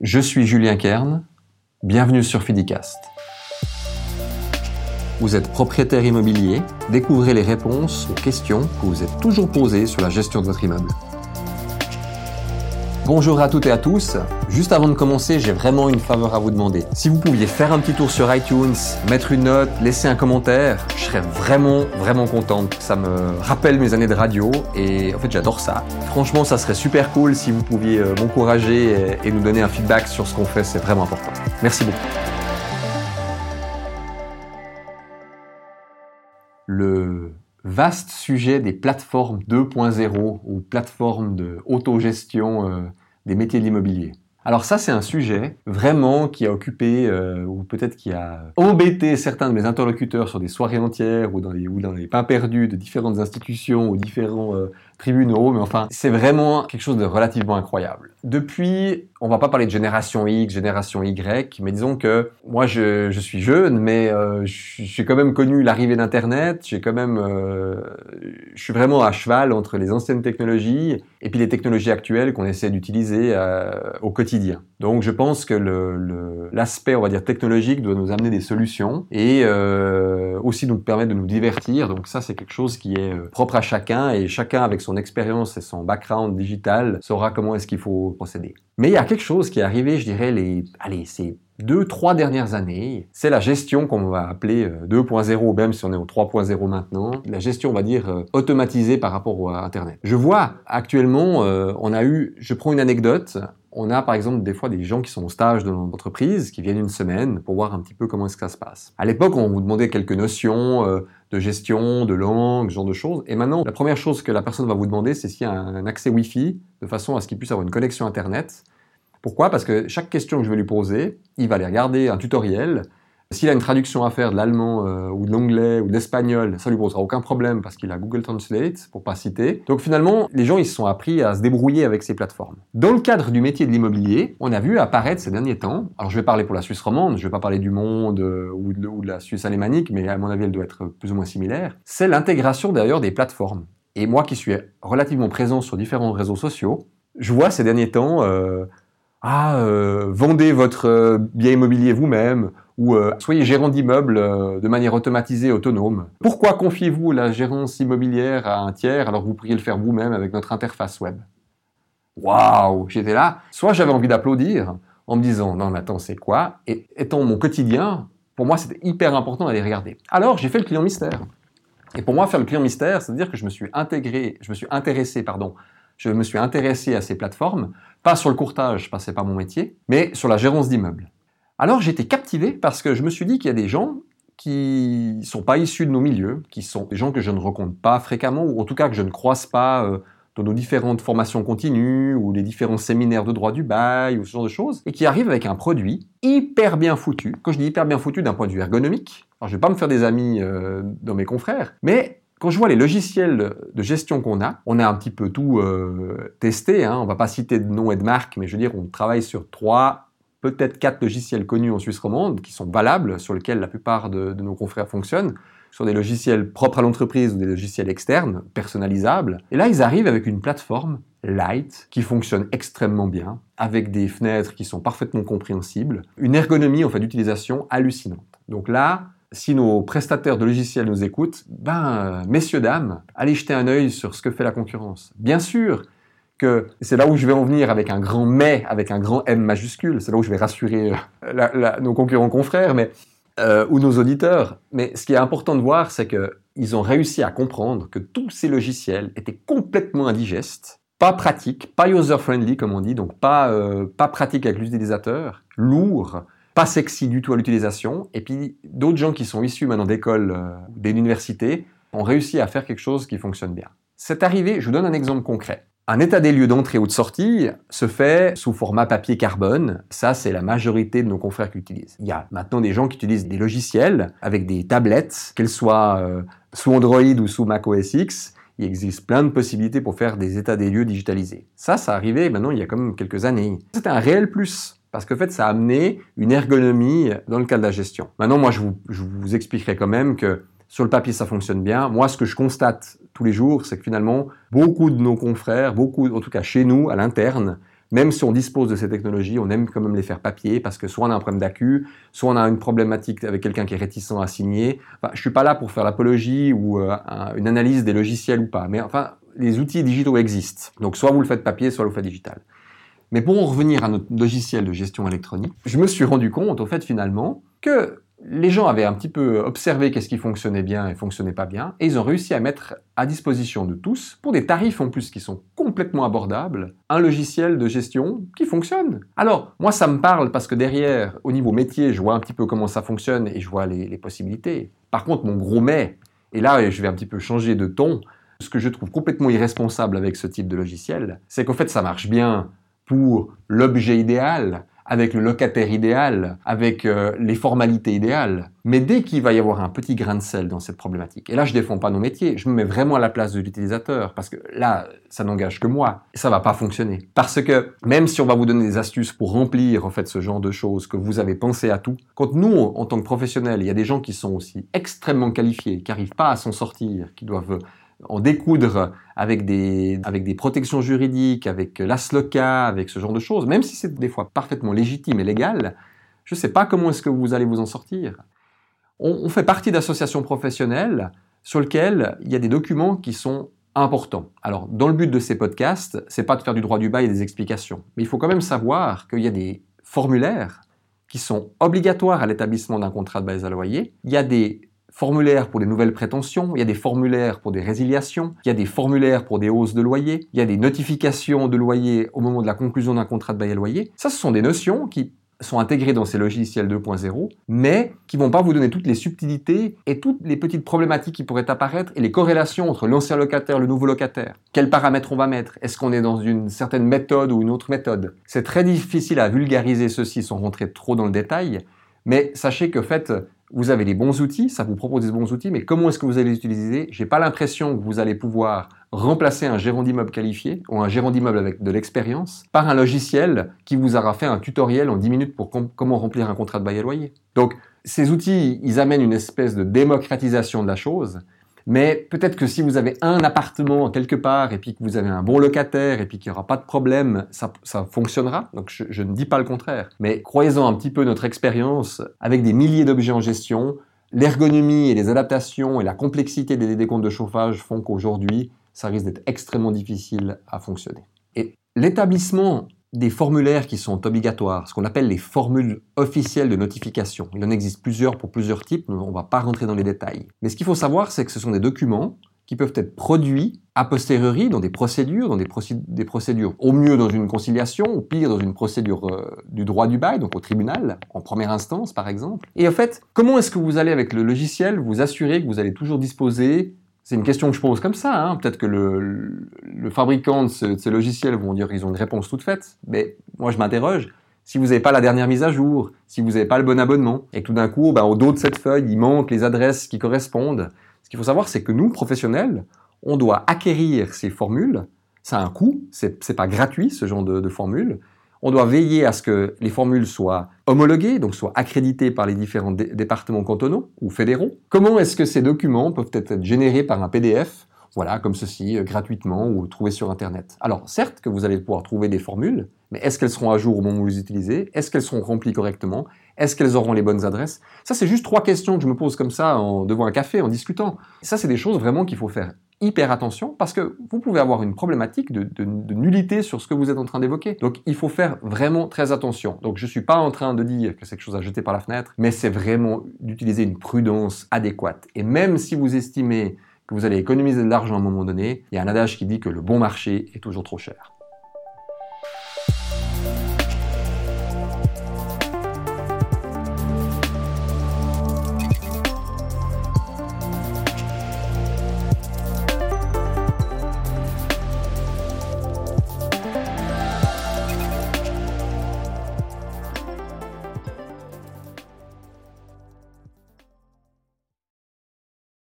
Je suis Julien Kern. Bienvenue sur Fidicast. Vous êtes propriétaire immobilier Découvrez les réponses aux questions que vous êtes toujours posées sur la gestion de votre immeuble. Bonjour à toutes et à tous. Juste avant de commencer, j'ai vraiment une faveur à vous demander. Si vous pouviez faire un petit tour sur iTunes, mettre une note, laisser un commentaire, je serais vraiment, vraiment contente. Ça me rappelle mes années de radio et en fait, j'adore ça. Franchement, ça serait super cool si vous pouviez euh, m'encourager et, nous donner un feedback sur ce qu'on fait. C'est vraiment important. Merci beaucoup. Le vaste sujet des plateformes 2.0 ou plateformes de autogestion euh, des métiers de l'immobilier. Alors ça, c'est un sujet vraiment qui a occupé, euh, ou peut-être qui a embêté certains de mes interlocuteurs sur des soirées entières ou dans les, ou dans les pains perdus de différentes institutions ou différents euh, tribunaux, mais enfin, c'est vraiment quelque chose de relativement incroyable. Depuis, on va pas parler de génération X, génération Y, mais disons que moi, je, je suis jeune, mais euh, j'ai quand même connu l'arrivée d'Internet, j'ai quand même, euh, je suis vraiment à cheval entre les anciennes technologies et puis les technologies actuelles qu'on essaie d'utiliser euh, au quotidien. Donc, je pense que l'aspect, le, on va dire, technologique doit nous amener des solutions et euh, aussi nous permettre de nous divertir. Donc, ça, c'est quelque chose qui est euh, propre à chacun et chacun avec son expérience et son background digital saura comment est-ce qu'il faut procéder. Mais il y a quelque chose qui est arrivé, je dirais, les, allez, ces deux, trois dernières années, c'est la gestion qu'on va appeler 2.0, euh, même si on est au 3.0 maintenant, la gestion, on va dire, euh, automatisée par rapport à Internet. Je vois actuellement, euh, on a eu, je prends une anecdote, on a par exemple des fois des gens qui sont au stage de l'entreprise, qui viennent une semaine pour voir un petit peu comment est-ce que ça se passe. À l'époque, on vous demandait quelques notions euh, de gestion, de langue, ce genre de choses. Et maintenant, la première chose que la personne va vous demander, c'est s'il y a un accès Wi-Fi, de façon à ce qu'il puisse avoir une connexion Internet. Pourquoi? Parce que chaque question que je vais lui poser, il va aller regarder un tutoriel, s'il a une traduction à faire de l'allemand euh, ou de l'anglais ou de l'espagnol, ça lui posera aucun problème parce qu'il a Google Translate, pour pas citer. Donc finalement, les gens, ils se sont appris à se débrouiller avec ces plateformes. Dans le cadre du métier de l'immobilier, on a vu apparaître ces derniers temps, alors je vais parler pour la Suisse romande, je vais pas parler du monde euh, ou, de, la Suisse alémanique, mais à mon avis, elle doit être plus ou moins similaire, c'est l'intégration d'ailleurs des plateformes. Et moi qui suis relativement présent sur différents réseaux sociaux, je vois ces derniers temps... Euh, ah, vendez votre bien immobilier vous-même, ou euh, soyez gérant d'immeuble de manière automatisée, autonome. Pourquoi confiez-vous la gérance immobilière à un tiers alors que vous pourriez le faire vous-même avec notre interface web? Waouh J'étais là. Soit j'avais envie d'applaudir en me disant non mais attends c'est quoi? Et étant mon quotidien, pour moi c'était hyper important d'aller regarder. Alors j'ai fait le client mystère. Et pour moi faire le client mystère, c'est-à-dire que je me suis intégré, je me suis intéressé pardon je me suis intéressé à ces plateformes, pas sur le courtage, parce que c'est pas mon métier, mais sur la gérance d'immeubles. Alors été captivé parce que je me suis dit qu'il y a des gens qui sont pas issus de nos milieux, qui sont des gens que je ne rencontre pas fréquemment, ou en tout cas que je ne croise pas euh, dans nos différentes formations continues, ou les différents séminaires de droit du bail, ou ce genre de choses, et qui arrivent avec un produit hyper bien foutu. Quand je dis hyper bien foutu d'un point de vue ergonomique, alors je vais pas me faire des amis euh, dans mes confrères, mais quand je vois les logiciels de gestion qu'on a, on a un petit peu tout euh, testé. Hein. On va pas citer de nom et de marque, mais je veux dire, on travaille sur trois, peut-être quatre logiciels connus en Suisse romande qui sont valables, sur lesquels la plupart de, nos confrères fonctionnent, sur des logiciels propres à l'entreprise ou des logiciels externes, personnalisables. Et là, ils arrivent avec une plateforme light qui fonctionne extrêmement bien, avec des fenêtres qui sont parfaitement compréhensibles, une ergonomie en fait d'utilisation hallucinante. Donc là, si nos prestataires de logiciels nous écoutent, ben, messieurs, dames, allez jeter un œil sur ce que fait la concurrence. Bien sûr que c'est là où je vais en venir avec un grand mais, avec un grand M majuscule, c'est là où je vais rassurer euh, nos concurrents confrères, mais, euh, ou nos auditeurs. Mais ce qui est important de voir, c'est qu'ils ont réussi à comprendre que tous ces logiciels étaient complètement indigestes, pas pratiques, pas user-friendly comme on dit, donc pas, euh, pas pratiques avec l'utilisateur, lourds, pas sexy du tout à l'utilisation. Et puis d'autres gens qui sont issus maintenant d'écoles, euh, d'universités, ont réussi à faire quelque chose qui fonctionne bien. C'est arrivé, je vous donne un exemple concret. Un état des lieux d'entrée ou de sortie se fait sous format papier carbone. Ça, c'est la majorité de nos confrères qui utilisent. Il y a maintenant des gens qui utilisent des logiciels avec des tablettes, qu'elles soient euh, sous Android ou sous Mac OS X. Il existe plein de possibilités pour faire des états des lieux digitalisés. Ça, ça arrivé maintenant il y a quand même quelques années. C'était un réel plus. Parce qu'en fait, ça a amené une ergonomie dans le cas de la gestion. Maintenant, moi, je vous expliquerai quand même que sur le papier, ça fonctionne bien. Moi, ce que je constate tous les jours, c'est que finalement, beaucoup de nos confrères, beaucoup, en tout cas chez nous, à l'interne, même si on dispose de ces technologies, on aime quand même les faire papier parce que soit on a un problème d'accu, soit on a une problématique avec quelqu'un qui est réticent à signer. Enfin, je suis pas là pour faire l'apologie ou euh, une analyse des logiciels ou pas, mais enfin, les outils digitaux existent. Donc soit vous le faites papier, soit vous le faites digital. Mais pour en revenir à notre logiciel de gestion électronique, je me suis rendu compte, au fait, finalement, que les gens avaient un petit peu observé qu'est-ce qui fonctionnait bien et fonctionnait pas bien, et ils ont réussi à mettre à disposition de tous, pour des tarifs en plus qui sont complètement abordables, un logiciel de gestion qui fonctionne. Alors, moi ça me parle parce que derrière, au niveau métier, je vois un petit peu comment ça fonctionne et je vois les, possibilités. Par contre, mon gros mais, et là je vais un petit peu changer de ton, ce que je trouve complètement irresponsable avec ce type de logiciel, c'est qu'en fait ça marche bien pour l'objet idéal, avec le locataire idéal, avec euh, les formalités idéales. Mais dès qu'il va y avoir un petit grain de sel dans cette problématique, et là je défends pas nos métiers, je me mets vraiment à la place de l'utilisateur, parce que là, ça n'engage que moi, ça va pas fonctionner. Parce que même si on va vous donner des astuces pour remplir en fait ce genre de choses, que vous avez pensé à tout, quand nous, en tant que professionnels, il y a des gens qui sont aussi extrêmement qualifiés, qui n'arrivent pas à s'en sortir, qui doivent en découdre avec des, avec des protections juridiques, avec l'ASLOCA, avec ce genre de choses, même si c'est des fois parfaitement légitime et légal, je ne sais pas comment est-ce que vous allez vous en sortir. On, fait partie d'associations professionnelles sur lesquelles il y a des documents qui sont importants. Alors, dans le but de ces podcasts, c'est pas de faire du droit du bail et des explications, mais il faut quand même savoir qu'il y a des formulaires qui sont obligatoires à l'établissement d'un contrat de bail à loyer. Il y a des formulaires pour des nouvelles prétentions, il y a des formulaires pour des résiliations, il y a des formulaires pour des hausses de loyer, il y a des notifications de loyer au moment de la conclusion d'un contrat de bail à loyer. Ça, ce sont des notions qui sont intégrées dans ces logiciels 2.0, mais qui vont pas vous donner toutes les subtilités et toutes les petites problématiques qui pourraient apparaître et les corrélations entre l'ancien locataire et le nouveau locataire. Quels paramètres on va mettre? Est-ce qu'on est dans une certaine méthode ou une autre méthode? C'est très difficile à vulgariser ceci sans rentrer trop dans le détail, mais sachez que fait, vous avez les bons outils, ça vous propose des bons outils, mais comment est-ce que vous allez les utiliser? J'ai pas l'impression que vous allez pouvoir remplacer un gérant d'immeuble qualifié ou un gérant d'immeuble avec de l'expérience par un logiciel qui vous aura fait un tutoriel en 10 minutes pour comment remplir un contrat de bail à loyer. Donc, ces outils, ils amènent une espèce de démocratisation de la chose, mais peut-être que si vous avez un appartement quelque part et puis que vous avez un bon locataire et puis qu'il n'y aura pas de problème, ça, fonctionnera. Donc je, ne dis pas le contraire. Mais croyez-en un petit peu notre expérience avec des milliers d'objets en gestion. L'ergonomie et les adaptations et la complexité des décomptes de chauffage font qu'aujourd'hui, ça risque d'être extrêmement difficile à fonctionner. Et l'établissement des formulaires qui sont obligatoires, ce qu'on appelle les formules officielles de notification. Il en existe plusieurs pour plusieurs types, on ne va pas rentrer dans les détails. Mais ce qu'il faut savoir, c'est que ce sont des documents qui peuvent être produits a posteriori dans des procédures, dans des, procédures au mieux dans une conciliation, au pire dans une procédure euh, du droit du bail, donc au tribunal, en première instance par exemple. Et en fait, comment est-ce que vous allez avec le logiciel vous assurer que vous allez toujours disposer c'est une question que je pose comme ça. Hein. Peut-être que le, fabricant de, ces logiciels vont dire qu'ils ont une réponse toute faite. Mais moi, je m'interroge. Si vous n'avez pas la dernière mise à jour, si vous n'avez pas le bon abonnement, et que tout d'un coup, ben, au dos de cette feuille, il manque les adresses qui correspondent, ce qu'il faut savoir, c'est que nous, professionnels, on doit acquérir ces formules. Ça a un coût. C'est pas gratuit, ce genre de, de formules. On doit veiller à ce que les formules soient homologuées, donc soient accréditées par les différents départements cantonaux ou fédéraux. Comment est-ce que ces documents peuvent être générés par un PDF voilà, comme ceci, euh, gratuitement ou trouvés sur Internet. Alors, certes que vous allez pouvoir trouver des formules, mais est-ce qu'elles seront à jour au moment où vous les utilisez? Est-ce qu'elles seront remplies correctement? Est-ce qu'elles auront les bonnes adresses? Ça, c'est juste trois questions que je me pose comme ça devant un café, en discutant. ça, c'est des choses vraiment qu'il faut faire hyper attention parce que vous pouvez avoir une problématique de, nullité sur ce que vous êtes en train d'évoquer. Donc il faut faire vraiment très attention. Donc je ne suis pas en train de dire que c'est quelque chose à jeter par la fenêtre, mais c'est vraiment d'utiliser une prudence adéquate. Et même si vous estimez que vous allez économiser de l'argent à un moment donné, il y a un adage qui dit que le bon marché est toujours trop cher.